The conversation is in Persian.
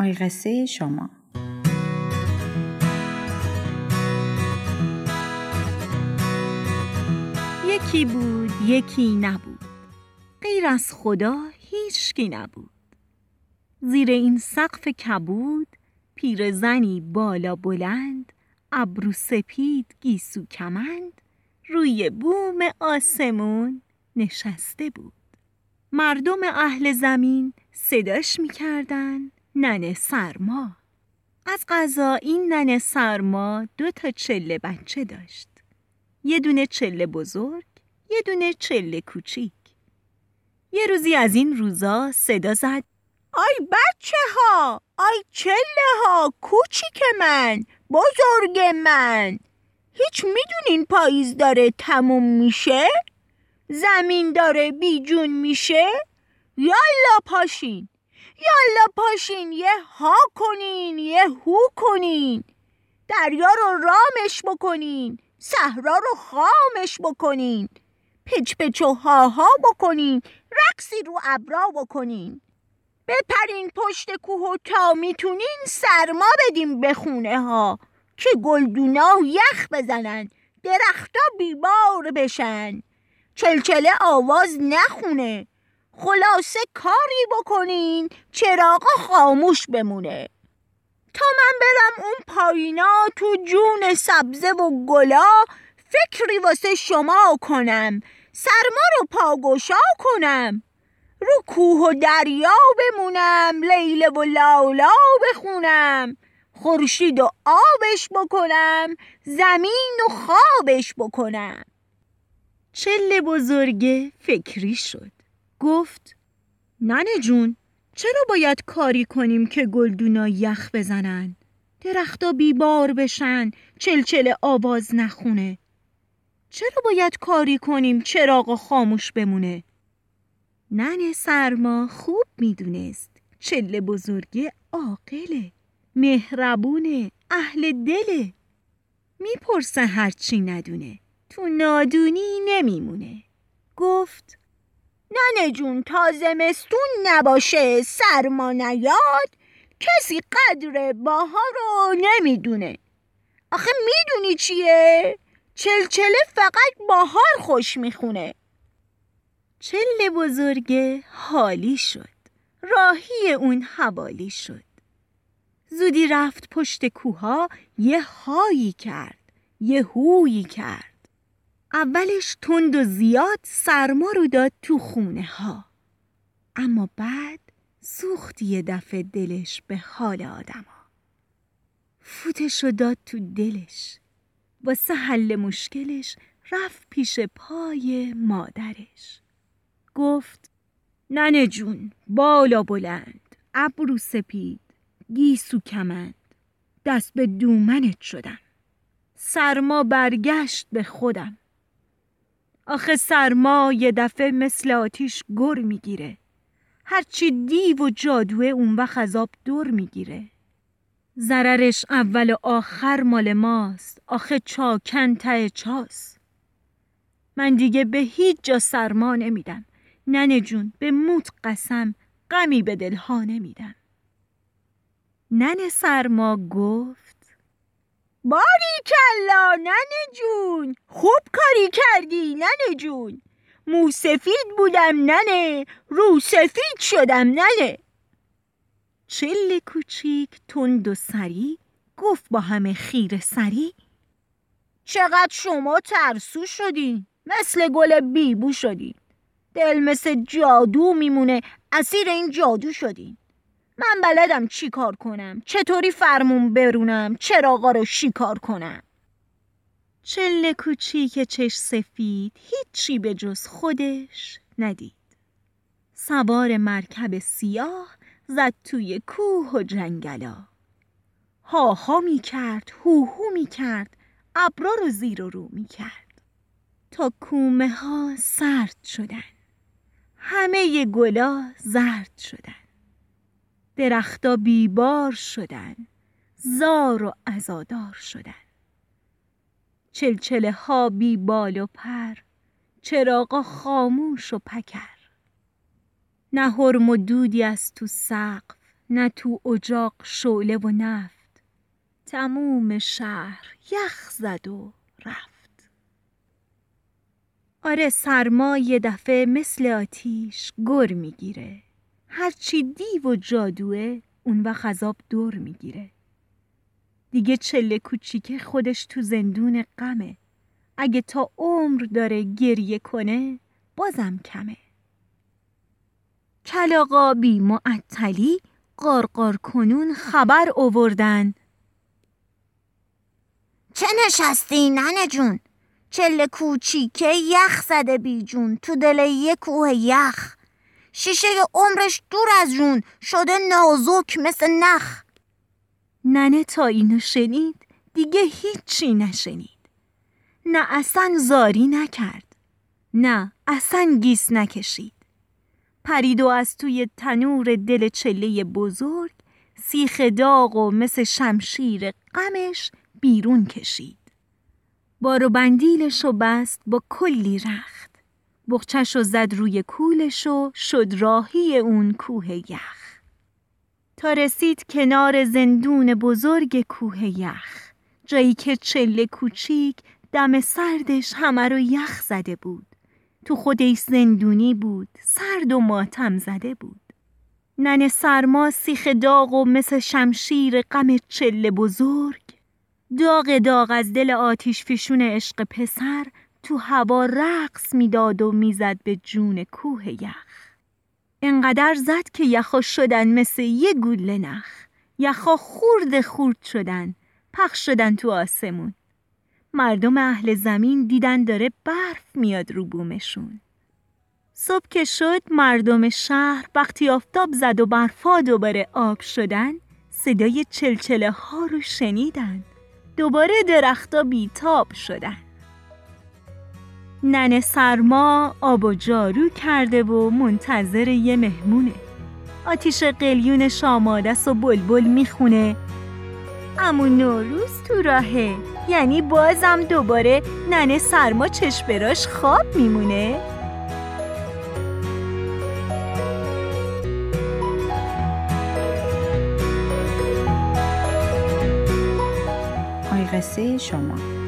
آی قصه شما. یکی بود یکی نبود. غیر از خدا هیچکی نبود. زیر این سقف کبود پیرزنی بالا بلند ابرو سپید گیسو کمند روی بوم آسمون نشسته بود. مردم اهل زمین صداش می‌کردن ننه سرما. از غذا این ننه سرما دو تا چله بچه داشت. یه دونه چله بزرگ یه دونه چله کوچیک. یه روزی از این روزا صدا زد. آی بچه ها آی چله ها کوچیک من بزرگ من. هیچ می‌دونین پاییز داره تموم میشه؟ زمین داره بیجون میشه؟ یالا پاشین. یالا پاشین یه ها کنین یه هو کنین. دریا رو رامش بکنین صحرا رو خامش بکنین. پچ پچ و ها ها بکنین رقصی رو ابرا بکنین. بپرین پشت کوه و تا می‌تونین سرما بدیم به خونه ها که گلدونا یخ بزنن درختا بیبار بشن. چلچله آواز نخونه خلاصه کاری بکنین چراغا خاموش بمونه. تا من برم اون پایینا تو جون سبزه و گلا فکری واسه شما کنم سرما رو پاگوشا کنم رو کوه و دریا بمونم لیله و لالا بخونم خورشید و آبش بکنم زمین و خوابش بکنم. چله بزرگه فکری شد. گفت ننه جون چرا باید کاری کنیم که گلدونا یخ بزنن؟ درختا بیبار بشن چلچل آواز نخونه. چرا باید کاری کنیم چراغ خاموش بمونه؟ ننه سرما خوب می‌دونست چله بزرگه عاقله مهربونه اهل دله. می‌پرسه هرچی ندونه تو نادونی نمیمونه. گفت ننه جون تا زمستون نباشه سرما نیاد کسی قدر باها رو نمی‌دونه. آخه می‌دونی چیه؟ چلچله فقط باهار خوش می‌خونه. چله بزرگه حالی شد. راهی اون حوالی شد. زودی رفت پشت کوها یه هایی کرد یه هویی کرد. اولش تند و زیاد سرما رو داد تو خونه ها اما بعد سوخت یه دفعه دلش به حال آدما. فوتش رو داد تو دلش. واسه حل مشکلش رفت پیش پای مادرش. گفت ننه جون بالا بلند ابرو سپید گیسو کمند. دست به دومنت شدم. سرما برگشت به خودم. آخه سرما یه دفعه مثل آتیش گر می‌گیره. هرچی دیو و جادوه اون وقت از آب دور می‌گیره. ضررش اول و آخر مال ماست. آخه چاکن ته چاست. من دیگه به هیچ جا سرما نمیدم. ننه جون به موت قسم غمی به دلها نمیدم. ننه سرما گفت باری کلا ننه جون. خوب کاری کردی ننه جون. موسفید بودم ننه. رو سفید شدم ننه. چل کوچیک تند و سری. گفت با همه خیر سری. چقدر شما ترسو شدین. مثل گل بیبو شدین. دل مثل جادو میمونه. اسیر این جادو شدین. من بلدم چی کار کنم؟ چطوری فرمون برونم؟ چراغا رو شیکار کنم؟ چله کوچیک چش سفید هیچی به جز خودش ندید. سوار مرکب سیاه زد توی کوه و جنگلا. ها ها می کرد هو هو می کرد ابرا رو زیر و رو می کرد. تا کومه ها سرد شدن. همه گلا زرد شدن. درختا بیبار شدن زار و ازادار شدن. چلچله ها بی بال و پر چراغا خاموش و پکر. نه هرم و دودی از تو سقف نه تو اجاق شعله و نفت. تموم شهر یخ زد و رفت. آره سرما یه دفعه مثل آتیش گر می‌گیره. هرچی دیو و جادوه اون وقت عذاب دور می‌گیره. دیگه چله کوچیکه خودش تو زندون غمه. اگه تا عمر داره گریه کنه بازم کمه. کلاقا بی معطلی قارقار کنون خبر اووردن چه نشستی ننه جون؟ چله کوچیکه یخ زده بی جون تو دل یه کوه یخ. شیشه عمرش دور از جون شده نازک مثل نخ. ننه تا اینو شنید دیگه هیچی نشنید. نه اصلا زاری نکرد نه اصلا گیس نکشید. پرید و از توی تنور دل چله بزرگ سیخ داغ و مثل شمشیر غمش بیرون کشید. بارو بندیلش و بست با کلی رخت. بخچش و زد روی کولش و شد راهی اون کوه یخ. تا رسید کنار زندون بزرگ کوه یخ جایی که چله کوچیک دم سردش همه رو یخ زده بود. تو خودش زندونی بود سرد و ماتم زده بود. ننه سرما سیخ داغ و مثل شمشیر غم چله بزرگ داغ داغ از دل آتیش فشون عشق پسر تو هوا رقص می‌داد و می‌زد به جون کوه یخ. انقدر زد که یخا شدن مثل یه گوله نخ. یخا خورد خورد شدن پخش شدن تو آسمون. مردم اهل زمین دیدن داره برف میاد رو بومشون. صبح که شد مردم شهر وقتی آفتاب زد و برفا دوباره آب شدن صدای چلچله ها رو شنیدن. دوباره درختا بیتاب شدن. ننه سرما آب و جارو کرده و منتظر یه مهمونه. آتیش قلیون آماده و بلبل می‌خونه. امون نوروز تو راهه. یعنی بازم دوباره ننه سرما چشم خواب میمونه. قصه شما.